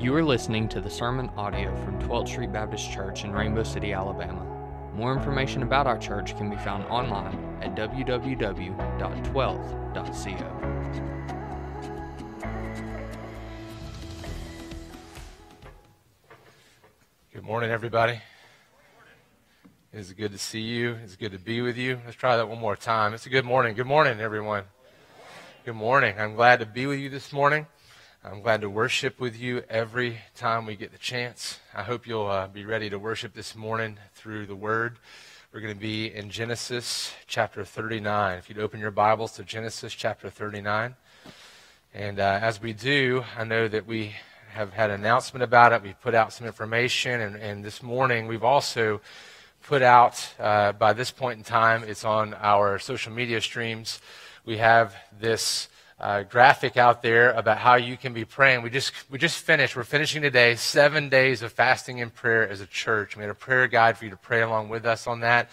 You are listening to the sermon audio from 12th Street Baptist Church in Rainbow City, Alabama. More information about our church can be found online at www.12th.co. Good morning, everybody. It's good to see you. It's good to be with you. Let's try that one more time. It's a good morning. Good morning, everyone. Good morning. I'm glad to be with you this morning. I'm glad to worship with you every time we get the chance. I hope you'll uh, be ready to worship this morning through the Word. We're going to be in Genesis chapter 39. If you'd open your Bibles to Genesis chapter 39. And uh, as we do, I know that we have had an announcement about it. We've put out some information. And, and this morning, we've also put out, uh, by this point in time, it's on our social media streams. We have this uh, graphic out there about how you can be praying. We just we just finished. We're finishing today seven days of fasting and prayer as a church. We had a prayer guide for you to pray along with us on that.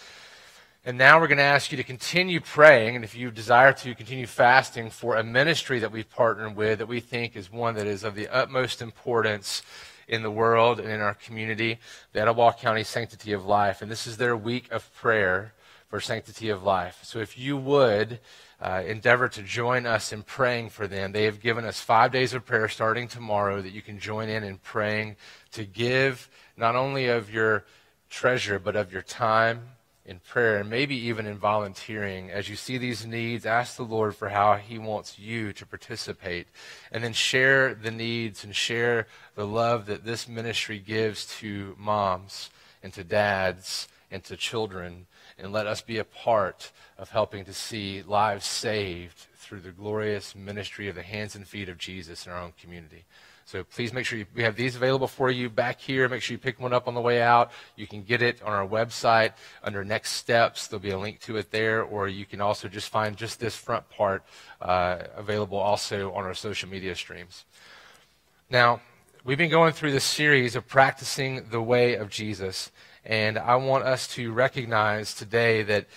And now we're going to ask you to continue praying, and if you desire to, continue fasting for a ministry that we've partnered with that we think is one that is of the utmost importance in the world and in our community, the Etowah County Sanctity of Life. And this is their week of prayer for Sanctity of Life. So if you would, uh, endeavor to join us in praying for them. They have given us five days of prayer starting tomorrow that you can join in in praying to give not only of your treasure, but of your time in prayer and maybe even in volunteering. As you see these needs, ask the Lord for how He wants you to participate. And then share the needs and share the love that this ministry gives to moms and to dads and to children. And let us be a part of helping to see lives saved through the glorious ministry of the hands and feet of Jesus in our own community. So please make sure you, we have these available for you back here. Make sure you pick one up on the way out. You can get it on our website under Next Steps. There'll be a link to it there, or you can also just find just this front part uh, available also on our social media streams. Now, we've been going through this series of practicing the way of Jesus, and I want us to recognize today that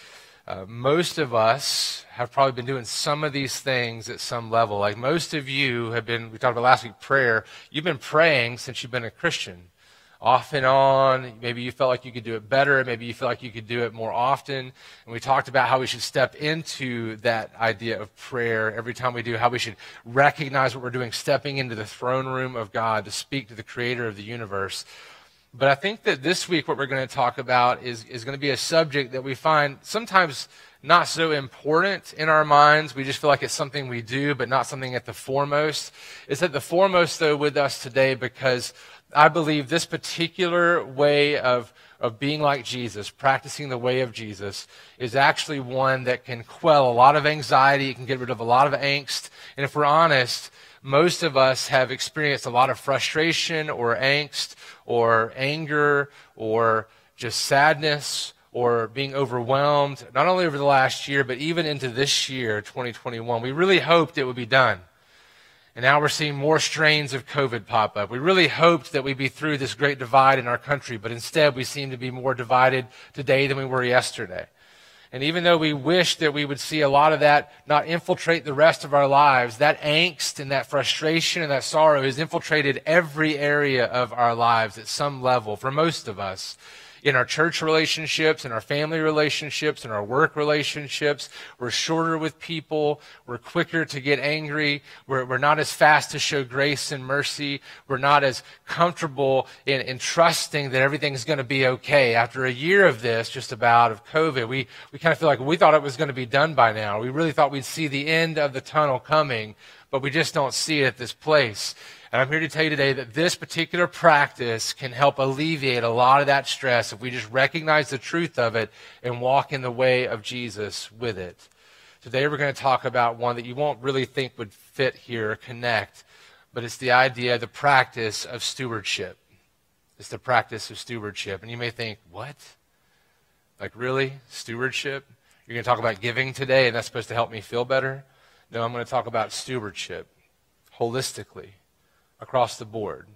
uh, most of us have probably been doing some of these things at some level. Like most of you have been, we talked about last week, prayer. You've been praying since you've been a Christian. Off and on. Maybe you felt like you could do it better. Maybe you feel like you could do it more often. And we talked about how we should step into that idea of prayer every time we do, how we should recognize what we're doing, stepping into the throne room of God to speak to the creator of the universe. But I think that this week, what we're going to talk about is, is going to be a subject that we find sometimes not so important in our minds. We just feel like it's something we do, but not something at the foremost. It's at the foremost, though, with us today because I believe this particular way of, of being like Jesus, practicing the way of Jesus, is actually one that can quell a lot of anxiety. It can get rid of a lot of angst. And if we're honest, most of us have experienced a lot of frustration or angst or anger or just sadness or being overwhelmed, not only over the last year, but even into this year, 2021. We really hoped it would be done. And now we're seeing more strains of COVID pop up. We really hoped that we'd be through this great divide in our country, but instead we seem to be more divided today than we were yesterday. And even though we wish that we would see a lot of that not infiltrate the rest of our lives, that angst and that frustration and that sorrow has infiltrated every area of our lives at some level for most of us in our church relationships, in our family relationships, in our work relationships. We're shorter with people. We're quicker to get angry. We're, we're not as fast to show grace and mercy. We're not as comfortable in, in trusting that everything's going to be okay. After a year of this, just about, of COVID, we, we kind of feel like we thought it was going to be done by now. We really thought we'd see the end of the tunnel coming, but we just don't see it at this place. And I'm here to tell you today that this particular practice can help alleviate a lot of that stress if we just recognize the truth of it and walk in the way of Jesus with it. Today we're going to talk about one that you won't really think would fit here, or connect, but it's the idea, the practice of stewardship. It's the practice of stewardship. And you may think, what? Like, really? Stewardship? You're going to talk about giving today, and that's supposed to help me feel better? No, I'm going to talk about stewardship holistically across the board.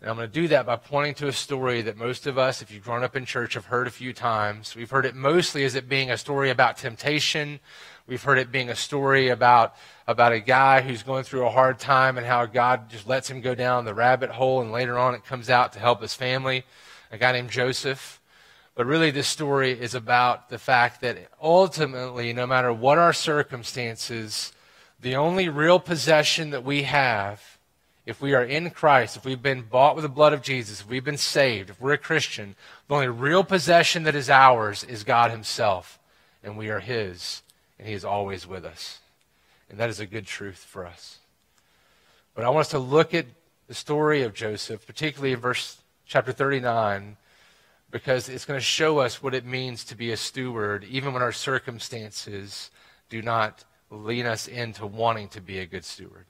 And I'm going to do that by pointing to a story that most of us, if you've grown up in church, have heard a few times. We've heard it mostly as it being a story about temptation. We've heard it being a story about, about a guy who's going through a hard time and how God just lets him go down the rabbit hole, and later on it comes out to help his family. A guy named Joseph. But really, this story is about the fact that ultimately, no matter what our circumstances, the only real possession that we have if we are in Christ, if we've been bought with the blood of Jesus, if we've been saved, if we're a Christian, the only real possession that is ours is God Himself. And we are His, and He is always with us. And that is a good truth for us. But I want us to look at the story of Joseph, particularly in verse chapter 39, because it's going to show us what it means to be a steward, even when our circumstances do not lead us into wanting to be a good steward.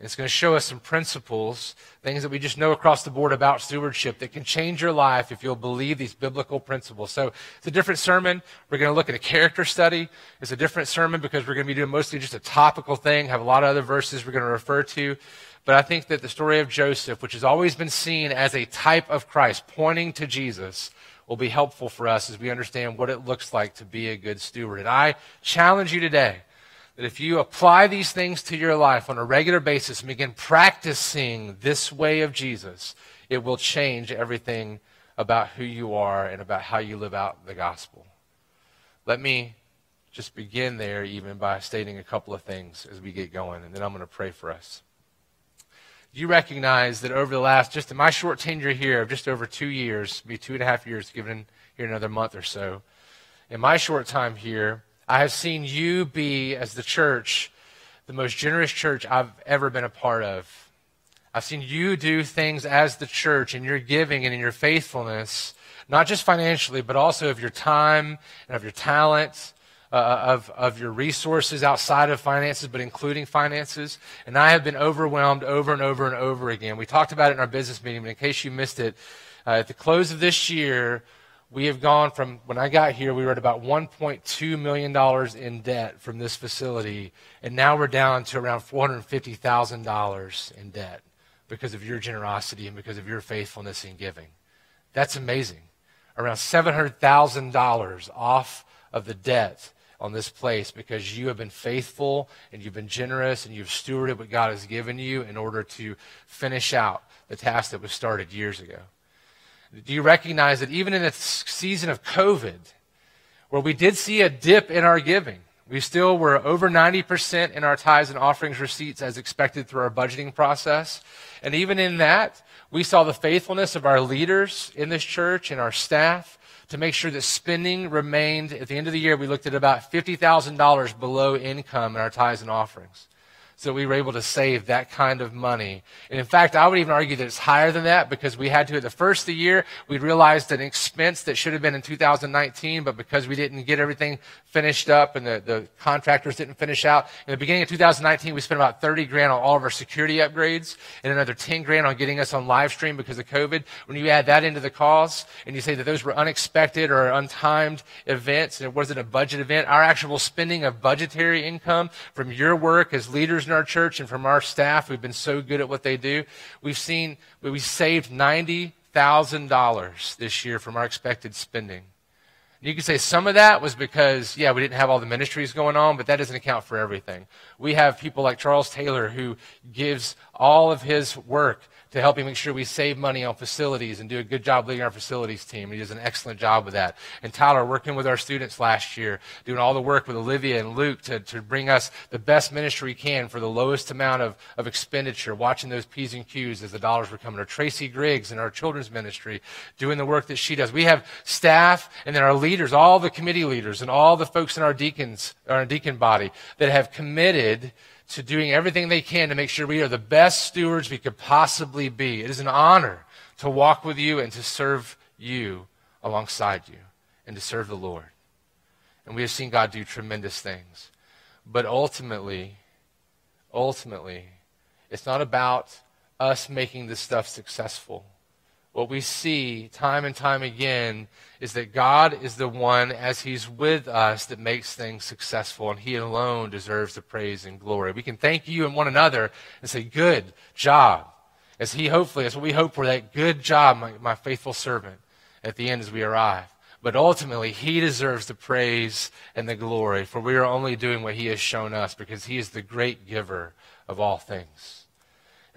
It's going to show us some principles, things that we just know across the board about stewardship that can change your life if you'll believe these biblical principles. So it's a different sermon. We're going to look at a character study. It's a different sermon because we're going to be doing mostly just a topical thing, have a lot of other verses we're going to refer to. But I think that the story of Joseph, which has always been seen as a type of Christ, pointing to Jesus, will be helpful for us as we understand what it looks like to be a good steward. And I challenge you today that if you apply these things to your life on a regular basis and begin practicing this way of Jesus, it will change everything about who you are and about how you live out the gospel. Let me just begin there, even by stating a couple of things as we get going, and then I'm going to pray for us. You recognize that over the last, just in my short tenure here of just over two years, be two and a half years, given here another month or so, in my short time here, I have seen you be, as the church, the most generous church I've ever been a part of. I've seen you do things as the church in your giving and in your faithfulness, not just financially, but also of your time and of your talent, uh, of, of your resources outside of finances, but including finances. And I have been overwhelmed over and over and over again. We talked about it in our business meeting, but in case you missed it, uh, at the close of this year, we have gone from when I got here, we were at about $1.2 million in debt from this facility, and now we're down to around $450,000 in debt because of your generosity and because of your faithfulness in giving. That's amazing. Around $700,000 off of the debt on this place because you have been faithful and you've been generous and you've stewarded what God has given you in order to finish out the task that was started years ago. Do you recognize that even in the season of COVID, where we did see a dip in our giving, we still were over 90% in our tithes and offerings receipts as expected through our budgeting process. And even in that, we saw the faithfulness of our leaders in this church and our staff to make sure that spending remained, at the end of the year, we looked at about $50,000 below income in our tithes and offerings so we were able to save that kind of money. And in fact, I would even argue that it's higher than that because we had to, at the first of the year, we realized an expense that should have been in 2019, but because we didn't get everything finished up and the, the contractors didn't finish out, in the beginning of 2019, we spent about 30 grand on all of our security upgrades and another 10 grand on getting us on live stream because of COVID. When you add that into the cost and you say that those were unexpected or untimed events and it wasn't a budget event, our actual spending of budgetary income from your work as leaders in our church and from our staff who've been so good at what they do, we've seen we saved $90,000 this year from our expected spending. You can say some of that was because, yeah, we didn't have all the ministries going on, but that doesn't account for everything. We have people like Charles Taylor who gives all of his work to helping make sure we save money on facilities and do a good job leading our facilities team. He does an excellent job with that. And Tyler, working with our students last year, doing all the work with Olivia and Luke to, to bring us the best ministry we can for the lowest amount of, of expenditure, watching those P's and Q's as the dollars were coming. Or Tracy Griggs in our children's ministry, doing the work that she does. We have staff and then our leaders, all the committee leaders and all the folks in our deacons, our deacon body that have committed to doing everything they can to make sure we are the best stewards we could possibly be. It is an honor to walk with you and to serve you alongside you and to serve the Lord. And we have seen God do tremendous things. But ultimately, ultimately, it's not about us making this stuff successful what we see time and time again is that God is the one, as He's with us, that makes things successful, and He alone deserves the praise and glory. We can thank you and one another and say, Good job. As he hopefully, as we hope for, that good job, my, my faithful servant, at the end as we arrive. But ultimately, he deserves the praise and the glory, for we are only doing what he has shown us because he is the great giver of all things.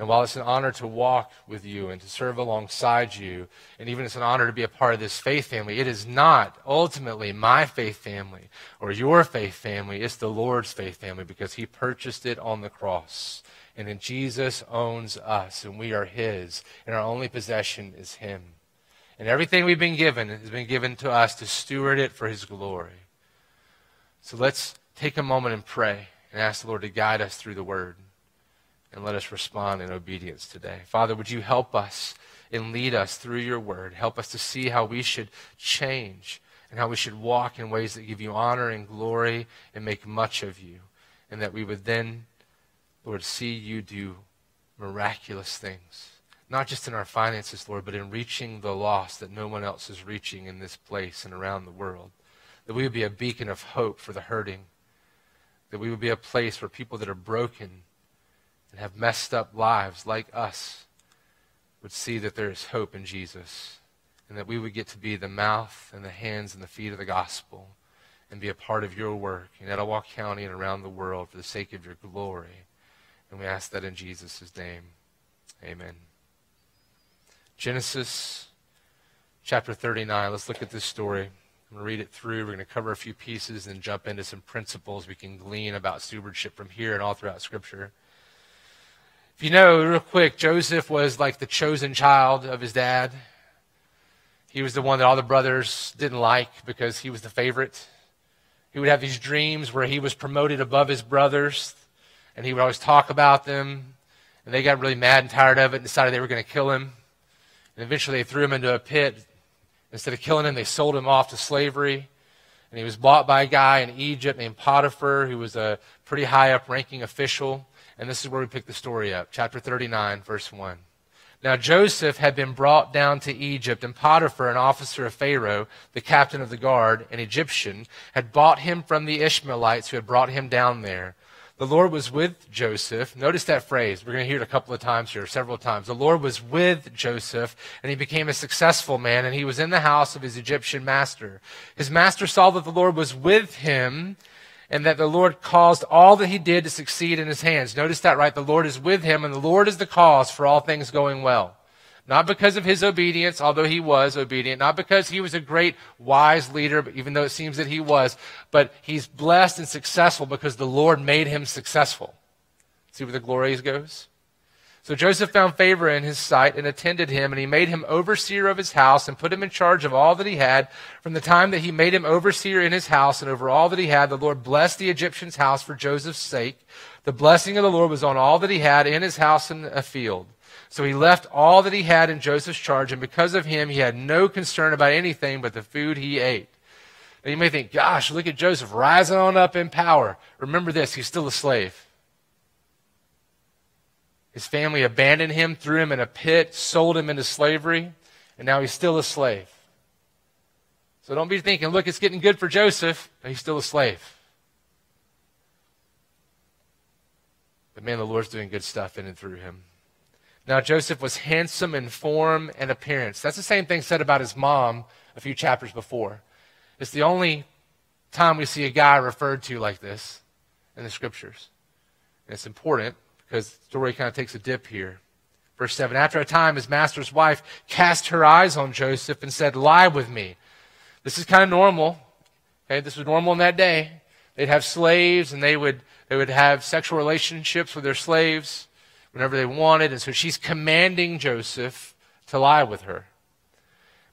And while it's an honor to walk with you and to serve alongside you, and even it's an honor to be a part of this faith family, it is not ultimately my faith family or your faith family. It's the Lord's faith family because He purchased it on the cross. And then Jesus owns us, and we are His, and our only possession is Him. And everything we've been given has been given to us to steward it for His glory. So let's take a moment and pray and ask the Lord to guide us through the Word and let us respond in obedience today. Father, would you help us and lead us through your word? Help us to see how we should change and how we should walk in ways that give you honor and glory and make much of you. And that we would then, Lord, see you do miraculous things. Not just in our finances, Lord, but in reaching the lost that no one else is reaching in this place and around the world. That we would be a beacon of hope for the hurting. That we would be a place where people that are broken and have messed up lives like us would see that there is hope in Jesus and that we would get to be the mouth and the hands and the feet of the gospel and be a part of your work in Etowah County and around the world for the sake of your glory. And we ask that in Jesus' name. Amen. Genesis chapter 39. Let's look at this story. I'm going to read it through. We're going to cover a few pieces and jump into some principles we can glean about stewardship from here and all throughout Scripture. If you know, real quick, Joseph was like the chosen child of his dad. He was the one that all the brothers didn't like because he was the favorite. He would have these dreams where he was promoted above his brothers, and he would always talk about them. And they got really mad and tired of it and decided they were going to kill him. And eventually they threw him into a pit. Instead of killing him, they sold him off to slavery. And he was bought by a guy in Egypt named Potiphar, who was a pretty high up ranking official. And this is where we pick the story up. Chapter 39, verse 1. Now Joseph had been brought down to Egypt, and Potiphar, an officer of Pharaoh, the captain of the guard, an Egyptian, had bought him from the Ishmaelites who had brought him down there. The Lord was with Joseph. Notice that phrase. We're going to hear it a couple of times here, several times. The Lord was with Joseph, and he became a successful man, and he was in the house of his Egyptian master. His master saw that the Lord was with him, and that the Lord caused all that he did to succeed in his hands. Notice that, right? The Lord is with him, and the Lord is the cause for all things going well. Not because of his obedience, although he was obedient, not because he was a great wise leader, even though it seems that he was, but he's blessed and successful because the Lord made him successful. See where the glory goes? So Joseph found favor in his sight and attended him, and he made him overseer of his house and put him in charge of all that he had. From the time that he made him overseer in his house and over all that he had, the Lord blessed the Egyptian's house for Joseph's sake. The blessing of the Lord was on all that he had in his house and a field. So he left all that he had in Joseph's charge, and because of him, he had no concern about anything but the food he ate. Now you may think, gosh, look at Joseph rising on up in power. Remember this, he's still a slave. His family abandoned him, threw him in a pit, sold him into slavery, and now he's still a slave. So don't be thinking, look, it's getting good for Joseph. He's still a slave. But man, the Lord's doing good stuff in and through him. Now, Joseph was handsome in form and appearance. That's the same thing said about his mom a few chapters before. It's the only time we see a guy referred to like this in the scriptures. And it's important because the story kind of takes a dip here. Verse 7 After a time, his master's wife cast her eyes on Joseph and said, Lie with me. This is kind of normal. Okay, this was normal in that day. They'd have slaves and they would, they would have sexual relationships with their slaves whenever they wanted. And so she's commanding Joseph to lie with her.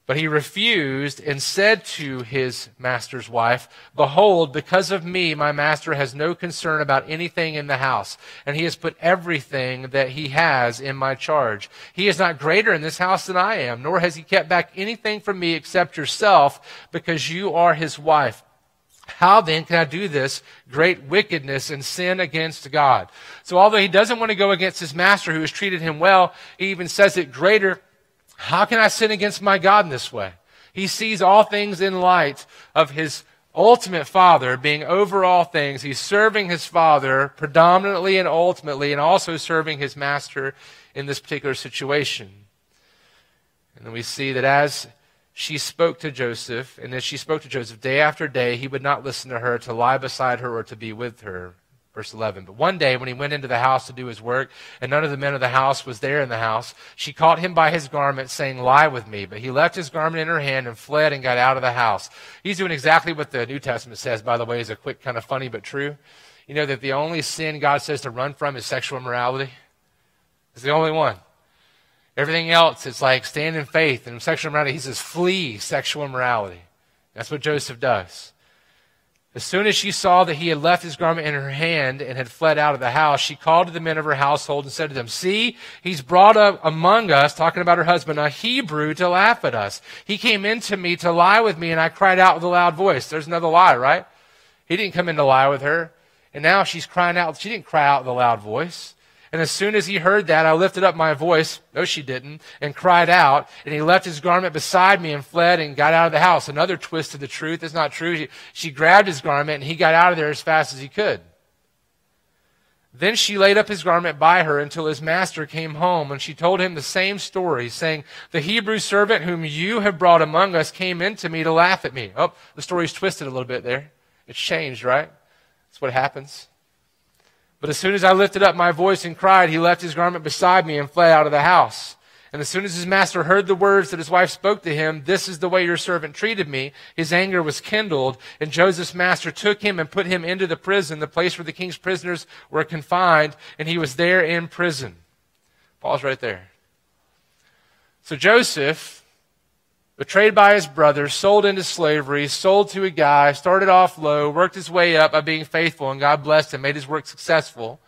But he refused and said to his master's wife, Behold, because of me, my master has no concern about anything in the house, and he has put everything that he has in my charge. He is not greater in this house than I am, nor has he kept back anything from me except yourself, because you are his wife. How then can I do this great wickedness and sin against God? So although he doesn't want to go against his master who has treated him well, he even says it greater how can I sin against my God in this way? He sees all things in light of his ultimate Father being over all things. He's serving his Father predominantly and ultimately, and also serving his Master in this particular situation. And then we see that as she spoke to Joseph, and as she spoke to Joseph day after day, he would not listen to her to lie beside her or to be with her. Verse 11. But one day, when he went into the house to do his work, and none of the men of the house was there in the house, she caught him by his garment, saying, Lie with me. But he left his garment in her hand and fled and got out of the house. He's doing exactly what the New Testament says, by the way, is a quick, kind of funny but true. You know that the only sin God says to run from is sexual immorality? It's the only one. Everything else, it's like stand in faith. And sexual immorality, he says, flee sexual immorality. That's what Joseph does. As soon as she saw that he had left his garment in her hand and had fled out of the house, she called to the men of her household and said to them, See, he's brought up among us, talking about her husband, a Hebrew to laugh at us. He came in to me to lie with me, and I cried out with a loud voice. There's another lie, right? He didn't come in to lie with her. And now she's crying out. She didn't cry out with a loud voice. And as soon as he heard that, I lifted up my voice, no, she didn't, and cried out. And he left his garment beside me and fled and got out of the house. Another twist of the truth. It's not true. She, she grabbed his garment and he got out of there as fast as he could. Then she laid up his garment by her until his master came home, and she told him the same story, saying, The Hebrew servant whom you have brought among us came in to me to laugh at me. Oh, the story's twisted a little bit there. It's changed, right? That's what happens. But as soon as I lifted up my voice and cried, he left his garment beside me and fled out of the house. And as soon as his master heard the words that his wife spoke to him, this is the way your servant treated me, his anger was kindled. And Joseph's master took him and put him into the prison, the place where the king's prisoners were confined, and he was there in prison. Pause right there. So Joseph betrayed by his brothers, sold into slavery, sold to a guy, started off low, worked his way up by being faithful, and God blessed him, made his work successful.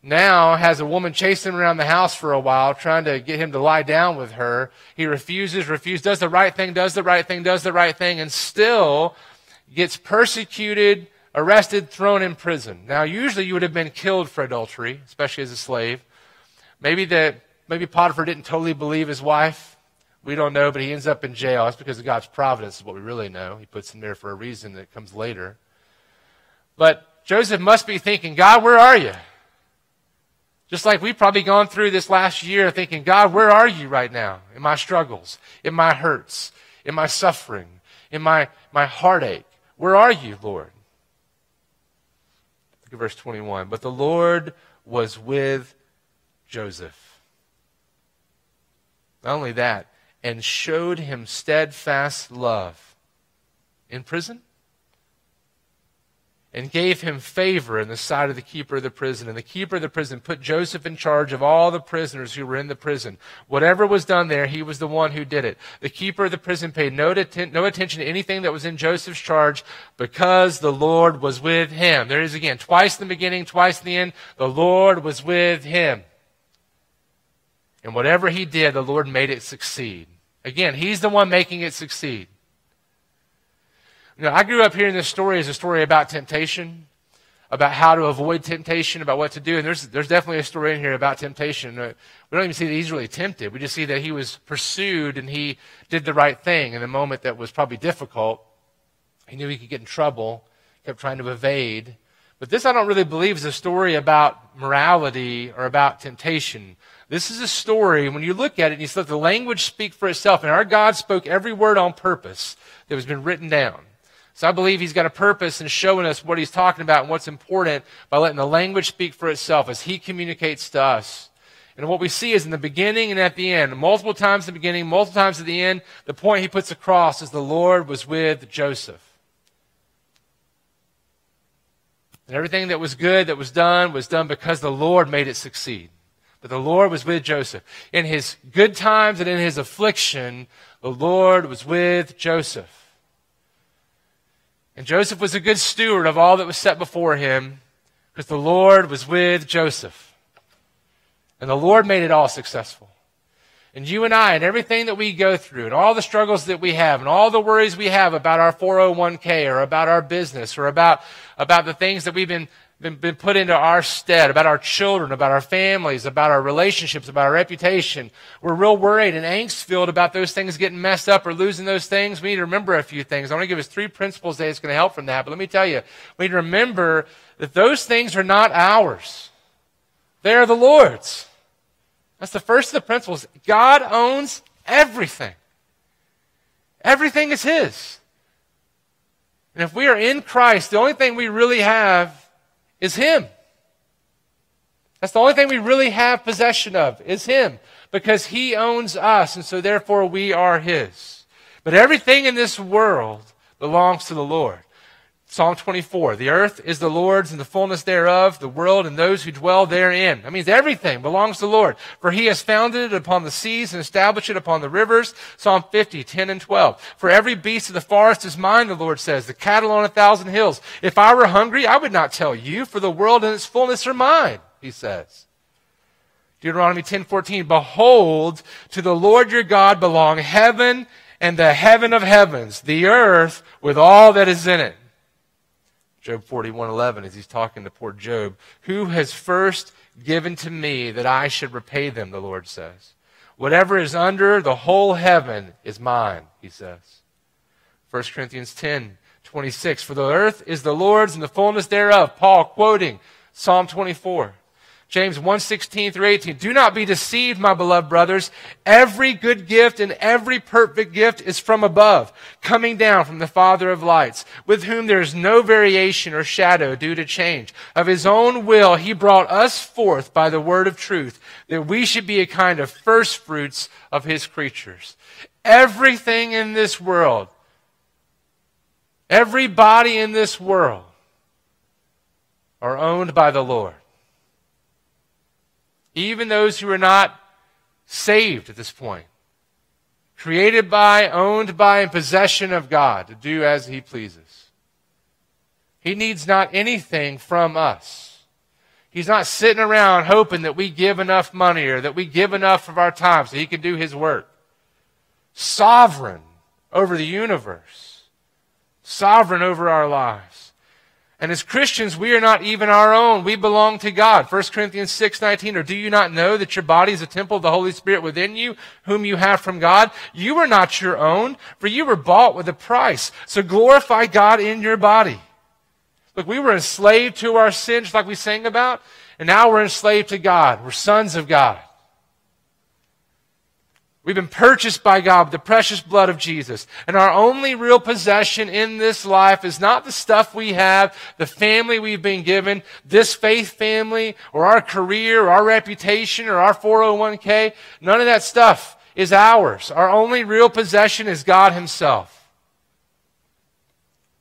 Now has a woman chasing him around the house for a while, trying to get him to lie down with her. He refuses, refuses, does the right thing, does the right thing, does the right thing, and still gets persecuted, arrested, thrown in prison. Now, usually you would have been killed for adultery, especially as a slave. Maybe that maybe Potiphar didn't totally believe his wife. We don't know, but he ends up in jail. That's because of God's providence, is what we really know. He puts him there for a reason that comes later. But Joseph must be thinking, God, where are you? Just like we've probably gone through this last year thinking, God, where are you right now in my struggles, in my hurts, in my suffering, in my, my heartache? Where are you, Lord? Look at verse 21. But the Lord was with Joseph. Not only that, and showed him steadfast love in prison and gave him favor in the sight of the keeper of the prison. And the keeper of the prison put Joseph in charge of all the prisoners who were in the prison. Whatever was done there, he was the one who did it. The keeper of the prison paid no, no attention to anything that was in Joseph's charge because the Lord was with him. There is again, twice in the beginning, twice in the end, the Lord was with him. And whatever he did, the Lord made it succeed. Again, he's the one making it succeed. You know, I grew up hearing this story as a story about temptation, about how to avoid temptation, about what to do. And there's, there's definitely a story in here about temptation. Uh, we don't even see that he's really tempted. We just see that he was pursued and he did the right thing in a moment that was probably difficult. He knew he could get in trouble, kept trying to evade. But this I don't really believe is a story about morality or about temptation. This is a story, when you look at it and you let the language speak for itself, and our God spoke every word on purpose that has been written down. So I believe he's got a purpose in showing us what he's talking about and what's important by letting the language speak for itself as he communicates to us. And what we see is in the beginning and at the end, multiple times in the beginning, multiple times at the end, the point he puts across is the Lord was with Joseph. And everything that was good that was done was done because the Lord made it succeed. But the Lord was with Joseph. In his good times and in his affliction, the Lord was with Joseph. And Joseph was a good steward of all that was set before him because the Lord was with Joseph. And the Lord made it all successful. And you and I, and everything that we go through, and all the struggles that we have, and all the worries we have about our 401k, or about our business, or about, about the things that we've been been, been put into our stead, about our children, about our families, about our relationships, about our reputation. We're real worried and angst filled about those things getting messed up or losing those things. We need to remember a few things. I want to give us three principles today that's going to help from that. But let me tell you, we need to remember that those things are not ours. They are the Lord's. That's the first of the principles. God owns everything. Everything is His. And if we are in Christ, the only thing we really have is Him. That's the only thing we really have possession of is Him because He owns us, and so therefore we are His. But everything in this world belongs to the Lord. Psalm 24, the earth is the Lord's and the fullness thereof, the world and those who dwell therein. That means everything belongs to the Lord. For he has founded it upon the seas and established it upon the rivers. Psalm 50, 10 and 12. For every beast of the forest is mine, the Lord says, the cattle on a thousand hills. If I were hungry, I would not tell you, for the world and its fullness are mine, he says. Deuteronomy 10, 14. Behold to the Lord your God belong heaven and the heaven of heavens the earth with all that is in it Job 41:11 as he's talking to poor Job, who has first given to me that I should repay them, the Lord says. Whatever is under the whole heaven is mine, he says. 1 Corinthians 10:26 For the earth is the Lord's and the fullness thereof, Paul quoting Psalm 24. James 1 16 through 18. Do not be deceived, my beloved brothers. Every good gift and every perfect gift is from above, coming down from the Father of lights, with whom there is no variation or shadow due to change. Of his own will, he brought us forth by the word of truth, that we should be a kind of first fruits of his creatures. Everything in this world, everybody in this world are owned by the Lord even those who are not saved at this point. Created by, owned by, and possession of God to do as He pleases. He needs not anything from us. He's not sitting around hoping that we give enough money or that we give enough of our time so He can do His work. Sovereign over the universe. Sovereign over our lives. And as Christians, we are not even our own. We belong to God. 1 Corinthians 6:19 or do you not know that your body is a temple of the Holy Spirit within you, whom you have from God? You are not your own, for you were bought with a price. So glorify God in your body. Look, we were enslaved to our sins like we sang about, and now we're enslaved to God. We're sons of God. We've been purchased by God with the precious blood of Jesus. And our only real possession in this life is not the stuff we have, the family we've been given, this faith family, or our career, or our reputation, or our 401k. None of that stuff is ours. Our only real possession is God Himself.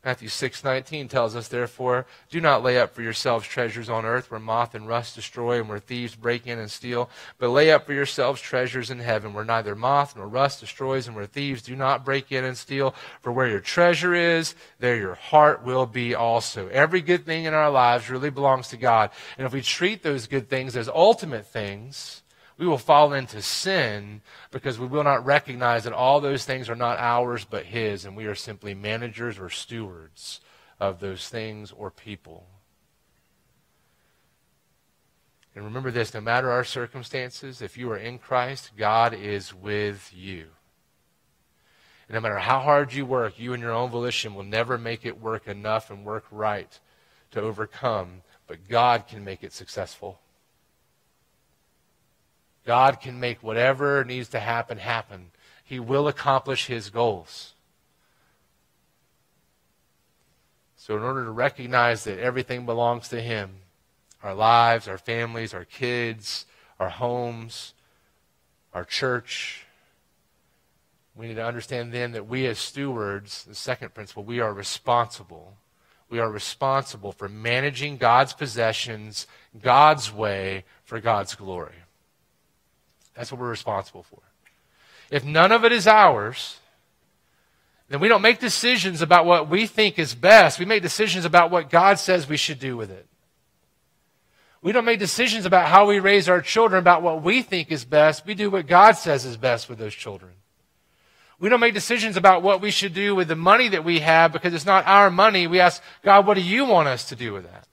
Matthew 6:19 tells us therefore do not lay up for yourselves treasures on earth where moth and rust destroy and where thieves break in and steal but lay up for yourselves treasures in heaven where neither moth nor rust destroys and where thieves do not break in and steal. For where your treasure is there your heart will be also. Every good thing in our lives really belongs to God. And if we treat those good things as ultimate things we will fall into sin because we will not recognize that all those things are not ours but His, and we are simply managers or stewards of those things or people. And remember this no matter our circumstances, if you are in Christ, God is with you. And no matter how hard you work, you and your own volition will never make it work enough and work right to overcome, but God can make it successful. God can make whatever needs to happen happen. He will accomplish his goals. So, in order to recognize that everything belongs to him our lives, our families, our kids, our homes, our church we need to understand then that we as stewards, the second principle, we are responsible. We are responsible for managing God's possessions God's way for God's glory. That's what we're responsible for. If none of it is ours, then we don't make decisions about what we think is best. We make decisions about what God says we should do with it. We don't make decisions about how we raise our children about what we think is best. We do what God says is best with those children. We don't make decisions about what we should do with the money that we have because it's not our money. We ask, God, what do you want us to do with that?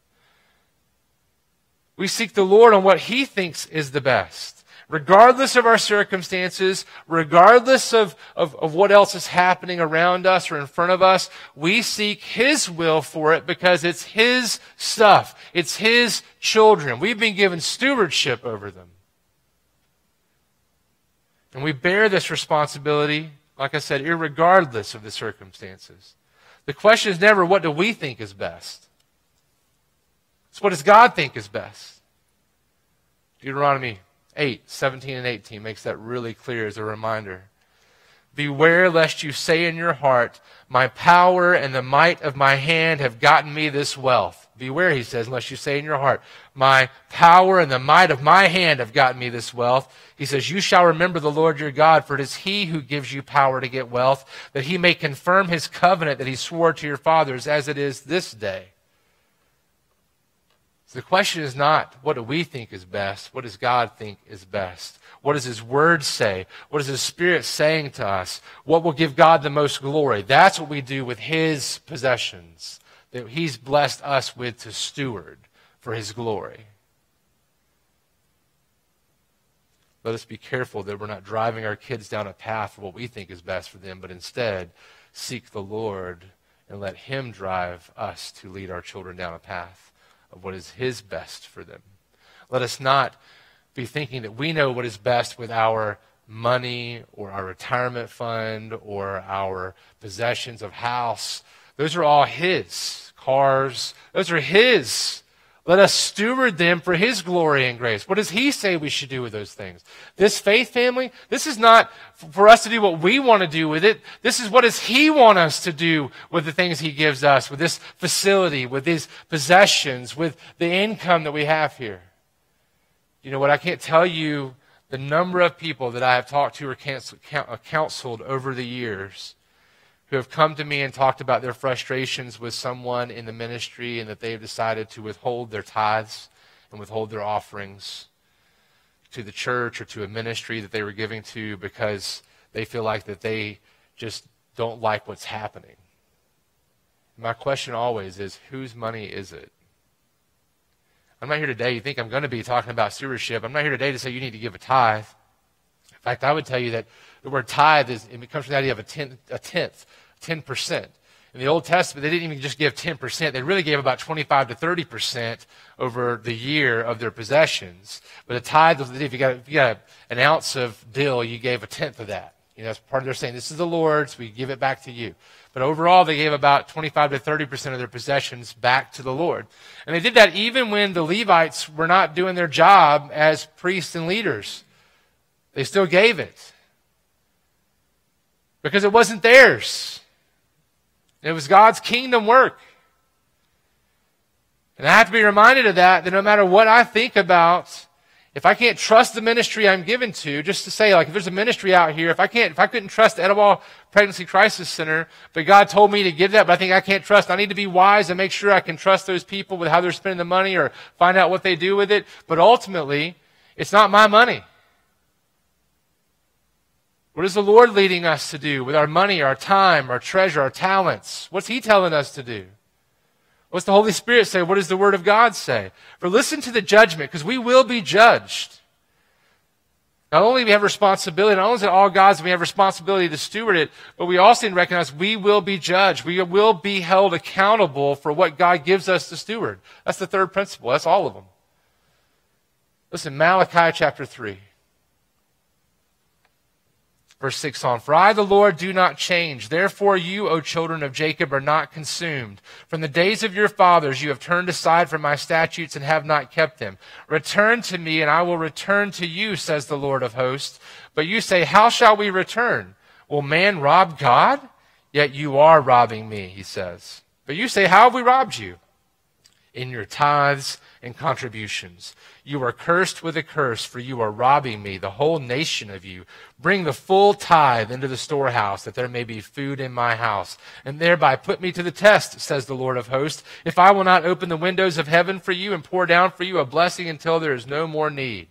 We seek the Lord on what He thinks is the best regardless of our circumstances, regardless of, of, of, what else is happening around us or in front of us, we seek His will for it because it's His stuff. It's His children. We've been given stewardship over them. And we bear this responsibility, like I said, regardless of the circumstances. The question is never what do we think is best? It's what does God think is best? Deuteronomy 8, 17 and 18 makes that really clear as a reminder. Beware lest you say in your heart, My power and the might of my hand have gotten me this wealth. Beware, he says, unless you say in your heart, My power and the might of my hand have gotten me this wealth. He says, You shall remember the Lord your God, for it is he who gives you power to get wealth, that he may confirm his covenant that he swore to your fathers, as it is this day. So the question is not, what do we think is best? What does God think is best? What does His Word say? What is His Spirit saying to us? What will give God the most glory? That's what we do with His possessions that He's blessed us with to steward for His glory. Let us be careful that we're not driving our kids down a path of what we think is best for them, but instead seek the Lord and let Him drive us to lead our children down a path of what is His best for them. Let us not be thinking that we know what is best with our money or our retirement fund or our possessions of house. Those are all His. Cars, those are His. Let us steward them for His glory and grace. What does He say we should do with those things? This faith family, this is not for us to do what we want to do with it. This is what does He want us to do with the things He gives us, with this facility, with these possessions, with the income that we have here. You know what? I can't tell you the number of people that I have talked to or counseled over the years who have come to me and talked about their frustrations with someone in the ministry and that they have decided to withhold their tithes and withhold their offerings to the church or to a ministry that they were giving to because they feel like that they just don't like what's happening. My question always is whose money is it? I'm not here today. You think I'm going to be talking about stewardship. I'm not here today to say you need to give a tithe. In fact, I would tell you that the word tithe is, it comes from the idea of a tenth, a tenth, 10%. In the Old Testament, they didn't even just give 10%. They really gave about 25 to 30% over the year of their possessions. But a tithe, if you got, if you got an ounce of dill, you gave a tenth of that. You know, that's part of their saying, this is the Lord's, we give it back to you. But overall, they gave about 25 to 30% of their possessions back to the Lord. And they did that even when the Levites were not doing their job as priests and leaders. They still gave it. Because it wasn't theirs. It was God's kingdom work. And I have to be reminded of that, that no matter what I think about if I can't trust the ministry I'm given to, just to say, like, if there's a ministry out here, if I can't, if I couldn't trust Etowah Pregnancy Crisis Center, but God told me to give that, but I think I can't trust, I need to be wise and make sure I can trust those people with how they're spending the money or find out what they do with it. But ultimately, it's not my money. What is the Lord leading us to do with our money, our time, our treasure, our talents? What's He telling us to do? What's the Holy Spirit say? What does the Word of God say? For listen to the judgment, because we will be judged. Not only do we have responsibility, not only is it all God's, we have responsibility to steward it, but we also need to recognize we will be judged. We will be held accountable for what God gives us to steward. That's the third principle. That's all of them. Listen, Malachi chapter 3. Verse 6 on, For I, the Lord, do not change. Therefore, you, O children of Jacob, are not consumed. From the days of your fathers, you have turned aside from my statutes and have not kept them. Return to me, and I will return to you, says the Lord of hosts. But you say, How shall we return? Will man rob God? Yet you are robbing me, he says. But you say, How have we robbed you? In your tithes and contributions. You are cursed with a curse, for you are robbing me, the whole nation of you. Bring the full tithe into the storehouse, that there may be food in my house, and thereby put me to the test, says the Lord of hosts, if I will not open the windows of heaven for you and pour down for you a blessing until there is no more need.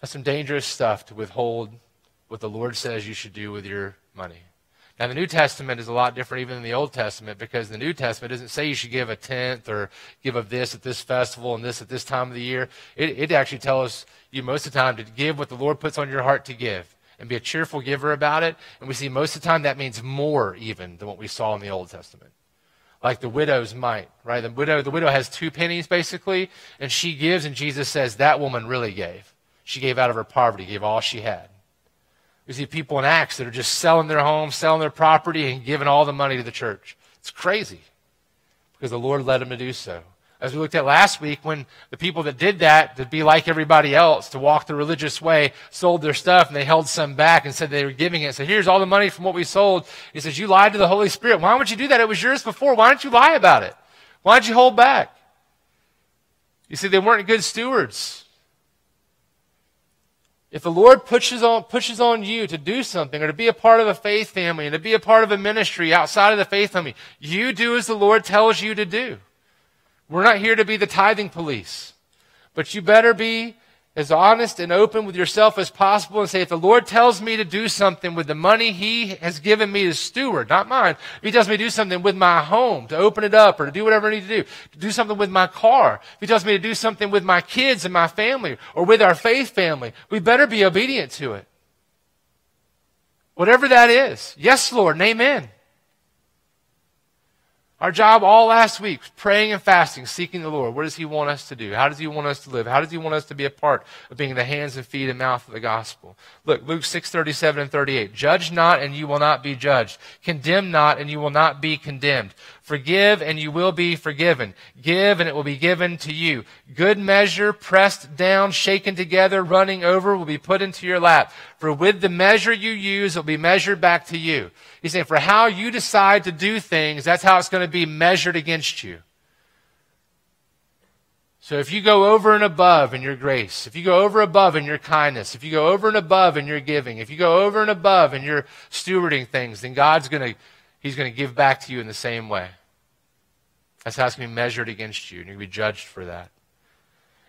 That's some dangerous stuff to withhold what the Lord says you should do with your money. Now, the New Testament is a lot different even than the Old Testament because the New Testament doesn't say you should give a tenth or give of this at this festival and this at this time of the year. It, it actually tells you most of the time to give what the Lord puts on your heart to give and be a cheerful giver about it. And we see most of the time that means more even than what we saw in the Old Testament. Like the widow's mite, right? The widow, the widow has two pennies basically, and she gives, and Jesus says that woman really gave. She gave out of her poverty, gave all she had. We see people in Acts that are just selling their homes, selling their property, and giving all the money to the church. It's crazy because the Lord led them to do so. As we looked at last week, when the people that did that, to be like everybody else, to walk the religious way, sold their stuff and they held some back and said they were giving it. So here's all the money from what we sold. He says, You lied to the Holy Spirit. Why would you do that? It was yours before. Why don't you lie about it? Why did you hold back? You see, they weren't good stewards. If the Lord pushes on, pushes on you to do something or to be a part of a faith family and to be a part of a ministry outside of the faith family, you do as the Lord tells you to do. We're not here to be the tithing police, but you better be as honest and open with yourself as possible and say, if the Lord tells me to do something with the money He has given me to steward, not mine, if He tells me to do something with my home, to open it up or to do whatever I need to do, to do something with my car, if He tells me to do something with my kids and my family or with our faith family, we better be obedient to it. Whatever that is. Yes, Lord, amen. Our job all last week praying and fasting, seeking the Lord. What does He want us to do? How does He want us to live? How does He want us to be a part of being the hands and feet and mouth of the gospel? Look, Luke 6, 37 and 38. Judge not and you will not be judged. Condemn not and you will not be condemned. Forgive and you will be forgiven. Give and it will be given to you. Good measure, pressed down, shaken together, running over will be put into your lap. For with the measure you use, it will be measured back to you. He's saying for how you decide to do things, that's how it's going to be measured against you. So if you go over and above in your grace, if you go over above in your kindness, if you go over and above in your giving, if you go over and above in your stewarding things, then God's going to He's going to give back to you in the same way. That's how it's going to be measured against you, and you're going to be judged for that.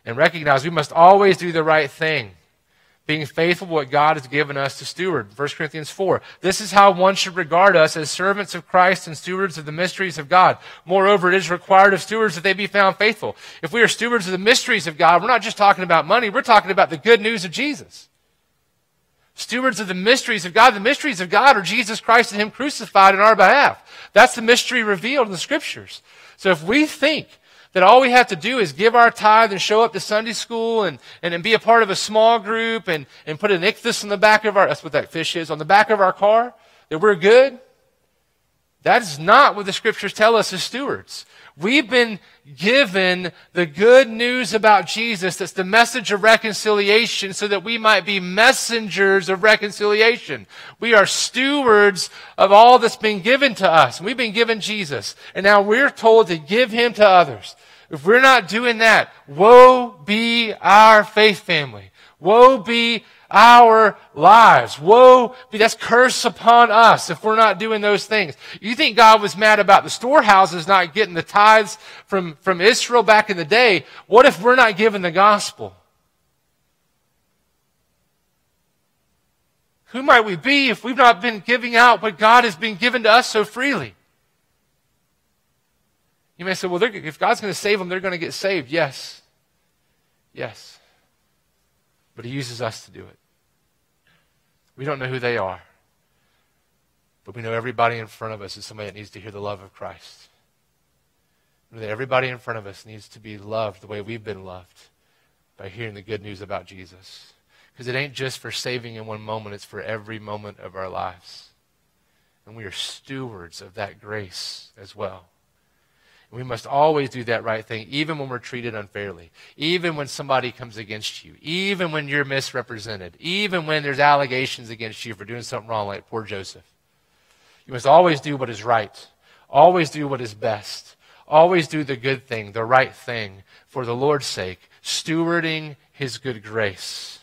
And recognize we must always do the right thing, being faithful to what God has given us to steward. 1 Corinthians 4. This is how one should regard us as servants of Christ and stewards of the mysteries of God. Moreover, it is required of stewards that they be found faithful. If we are stewards of the mysteries of God, we're not just talking about money, we're talking about the good news of Jesus stewards of the mysteries of God. The mysteries of God are Jesus Christ and Him crucified in our behalf. That's the mystery revealed in the scriptures. So if we think that all we have to do is give our tithe and show up to Sunday school and, and, and be a part of a small group and, and put an ichthus on the back of our, that's what that fish is, on the back of our car, that we're good, that is not what the scriptures tell us as stewards. We've been given the good news about Jesus that's the message of reconciliation so that we might be messengers of reconciliation. We are stewards of all that's been given to us. We've been given Jesus. And now we're told to give him to others. If we're not doing that, woe be our faith family. Woe be our lives. Woe be that's curse upon us if we're not doing those things. You think God was mad about the storehouses not getting the tithes from, from Israel back in the day? What if we're not giving the gospel? Who might we be if we've not been giving out what God has been given to us so freely? You may say, well, if God's going to save them, they're going to get saved. Yes. Yes but He uses us to do it. We don't know who they are, but we know everybody in front of us is somebody that needs to hear the love of Christ. That everybody in front of us needs to be loved the way we've been loved by hearing the good news about Jesus. Because it ain't just for saving in one moment, it's for every moment of our lives. And we are stewards of that grace as well. We must always do that right thing, even when we're treated unfairly, even when somebody comes against you, even when you're misrepresented, even when there's allegations against you for doing something wrong, like poor Joseph. You must always do what is right, always do what is best, always do the good thing, the right thing, for the Lord's sake, stewarding his good grace.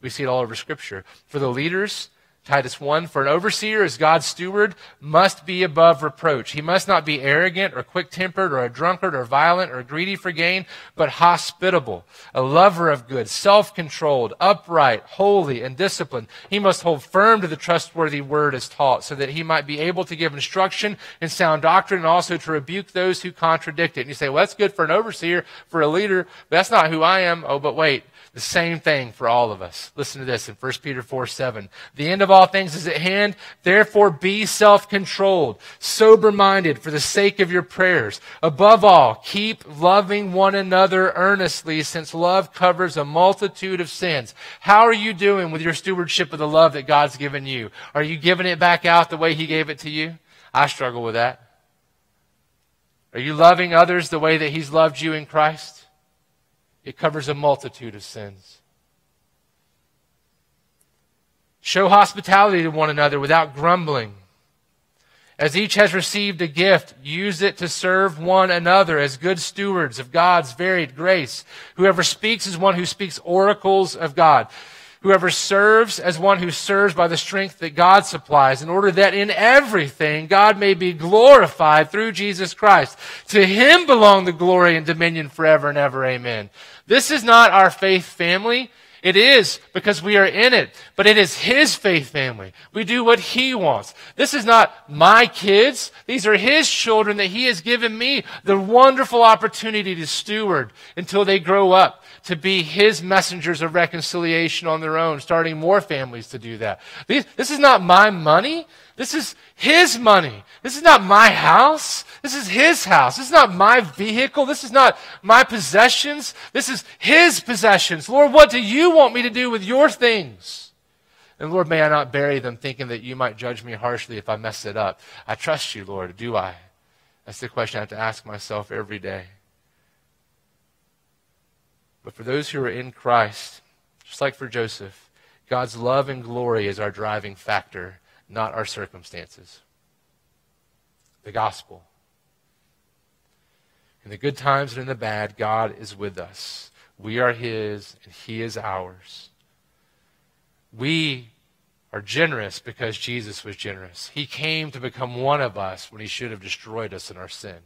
We see it all over Scripture. For the leaders, Titus 1 For an overseer as God's steward must be above reproach. He must not be arrogant or quick tempered or a drunkard or violent or greedy for gain, but hospitable, a lover of good, self controlled, upright, holy, and disciplined. He must hold firm to the trustworthy word as taught, so that he might be able to give instruction in sound doctrine and also to rebuke those who contradict it. And you say, well, that's good for an overseer, for a leader, but that's not who I am. Oh, but wait. The same thing for all of us. Listen to this in 1 Peter 4 7. The end of all things is at hand. Therefore be self-controlled, sober-minded for the sake of your prayers. Above all, keep loving one another earnestly since love covers a multitude of sins. How are you doing with your stewardship of the love that God's given you? Are you giving it back out the way he gave it to you? I struggle with that. Are you loving others the way that he's loved you in Christ? It covers a multitude of sins. Show hospitality to one another without grumbling. As each has received a gift, use it to serve one another as good stewards of God's varied grace. Whoever speaks is one who speaks oracles of God. Whoever serves as one who serves by the strength that God supplies, in order that in everything God may be glorified through Jesus Christ. To him belong the glory and dominion forever and ever. Amen. This is not our faith family. It is because we are in it, but it is His faith family. We do what He wants. This is not my kids. These are His children that He has given me the wonderful opportunity to steward until they grow up to be His messengers of reconciliation on their own, starting more families to do that. This is not my money. This is His money. This is not my house. This is His house. This is not my vehicle. This is not my possessions. This is His possessions. Lord, what do you want me to do with your things? And Lord, may I not bury them thinking that you might judge me harshly if I mess it up. I trust you, Lord. Do I? That's the question I have to ask myself every day. But for those who are in Christ, just like for Joseph, God's love and glory is our driving factor not our circumstances. The gospel. In the good times and in the bad, God is with us. We are His, and He is ours. We are generous because Jesus was generous. He came to become one of us when He should have destroyed us in our sin.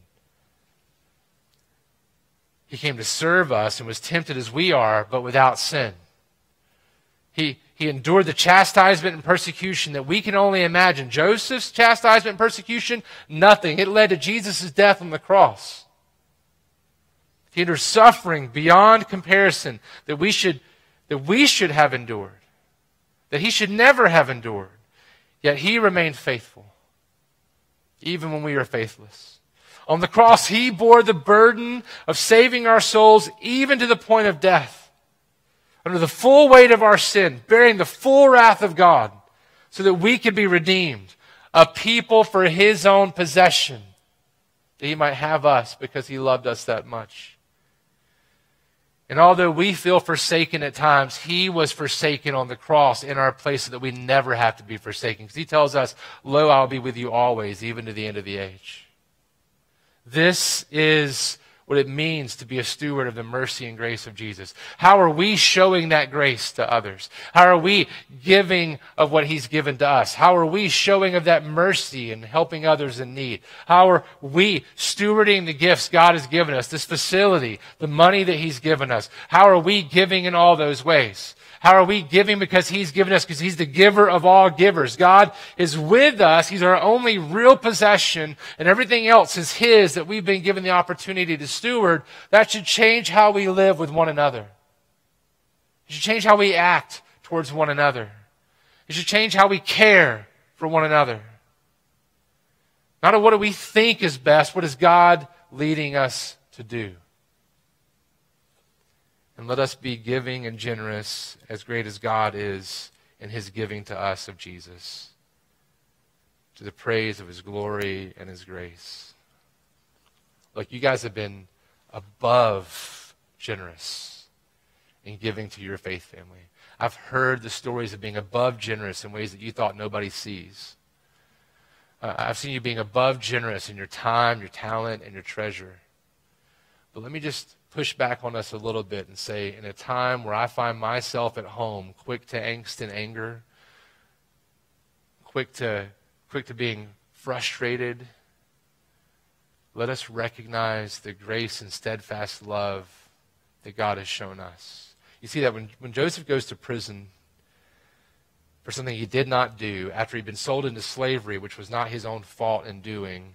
He came to serve us and was tempted as we are, but without sin. He, he endured the chastisement and persecution that we can only imagine. Joseph's chastisement and persecution, nothing. It led to Jesus' death on the cross. He endured suffering beyond comparison that we should, that we should have endured, that he should never have endured. Yet he remained faithful, even when we were faithless. On the cross, he bore the burden of saving our souls even to the point of death under the full weight of our sin, bearing the full wrath of God, so that we could be redeemed, a people for his own possession, that he might have us because he loved us that much. And although we feel forsaken at times, he was forsaken on the cross in our place so that we never have to be forsaken. Because he tells us, Lo, I'll be with you always, even to the end of the age. This is what it means to be a steward of the mercy and grace of Jesus. How are we showing that grace to others? How are we giving of what He's given to us? How are we showing of that mercy and helping others in need? How are we stewarding the gifts God has given us, this facility, the money that He's given us? How are we giving in all those ways? How are we giving? Because He's given us, because He's the giver of all givers. God is with us. He's our only real possession, and everything else is His that we've been given the opportunity to steward. That should change how we live with one another. It should change how we act towards one another. It should change how we care for one another. Not what do we think is best, what is God leading us to do? And let us be giving and generous as great as God is in his giving to us of Jesus, to the praise of his glory and his grace. Look, you guys have been above generous in giving to your faith family. I've heard the stories of being above generous in ways that you thought nobody sees. Uh, I've seen you being above generous in your time, your talent, and your treasure. But let me just push back on us a little bit and say, in a time where I find myself at home, quick to angst and anger, quick to, quick to being frustrated, let us recognize the grace and steadfast love that God has shown us. You see that when, when Joseph goes to prison for something he did not do after he'd been sold into slavery, which was not his own fault in doing,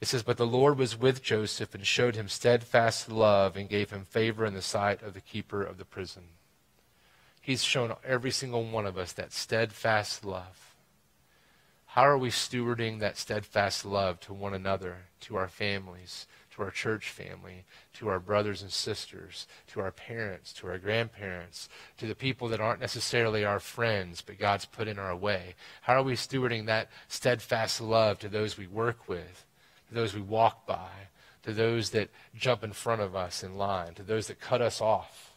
it says, But the Lord was with Joseph and showed him steadfast love and gave him favor in the sight of the keeper of the prison. He's shown every single one of us that steadfast love. How are we stewarding that steadfast love to one another, to our families, to our church family, to our brothers and sisters, to our parents, to our grandparents, to the people that aren't necessarily our friends, but God's put in our way? How are we stewarding that steadfast love to those we work with, to those we walk by, to those that jump in front of us in line, to those that cut us off?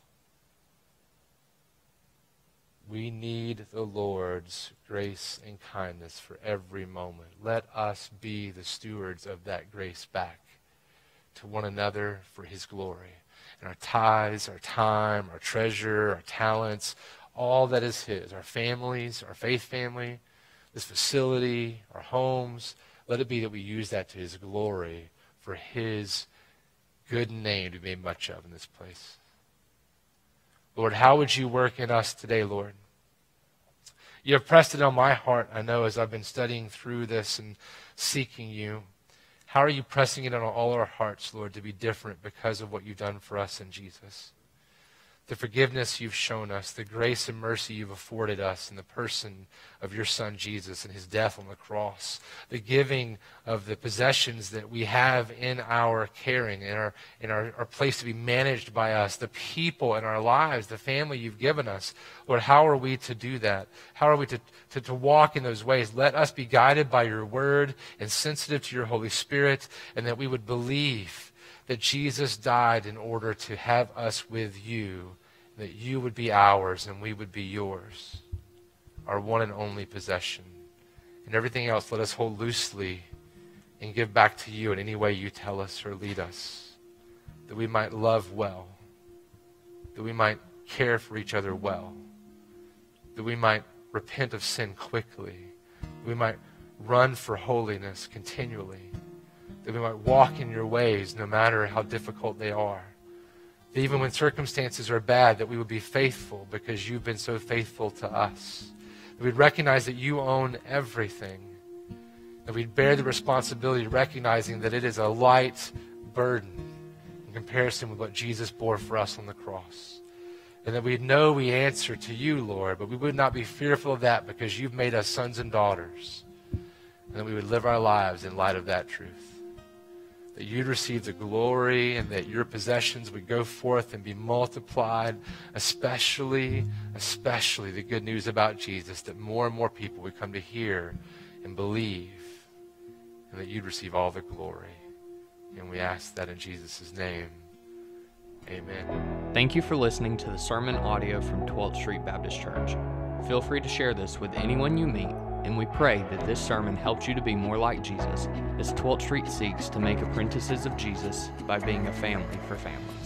We need the Lord's grace and kindness for every moment. Let us be the stewards of that grace back to one another for his glory. And our tithes, our time, our treasure, our talents, all that is his, our families, our faith family, this facility, our homes, let it be that we use that to his glory for his good name to be made much of in this place. Lord, how would you work in us today, Lord? You have pressed it on my heart, I know, as I've been studying through this and seeking you. How are you pressing it on all our hearts, Lord, to be different because of what you've done for us in Jesus? The forgiveness you've shown us, the grace and mercy you've afforded us in the person of your Son Jesus and his death on the cross, the giving of the possessions that we have in our caring, in, our, in our, our place to be managed by us, the people in our lives, the family you've given us. Lord, how are we to do that? How are we to, to, to walk in those ways? Let us be guided by your word and sensitive to your Holy Spirit, and that we would believe that Jesus died in order to have us with you that you would be ours and we would be yours, our one and only possession. And everything else, let us hold loosely and give back to you in any way you tell us or lead us, that we might love well, that we might care for each other well, that we might repent of sin quickly, that we might run for holiness continually, that we might walk in your ways no matter how difficult they are that even when circumstances are bad, that we would be faithful because you've been so faithful to us. That we'd recognize that you own everything. That we'd bear the responsibility recognizing that it is a light burden in comparison with what Jesus bore for us on the cross. And that we'd know we answer to you, Lord, but we would not be fearful of that because you've made us sons and daughters. And that we would live our lives in light of that truth that you'd receive the glory and that your possessions would go forth and be multiplied, especially, especially the good news about Jesus, that more and more people would come to hear and believe, and that you'd receive all the glory. And we ask that in Jesus' name. Amen. Thank you for listening to the sermon audio from 12th Street Baptist Church. Feel free to share this with anyone you meet and we pray that this sermon helps you to be more like Jesus as 12th Street seeks to make apprentices of Jesus by being a family for families.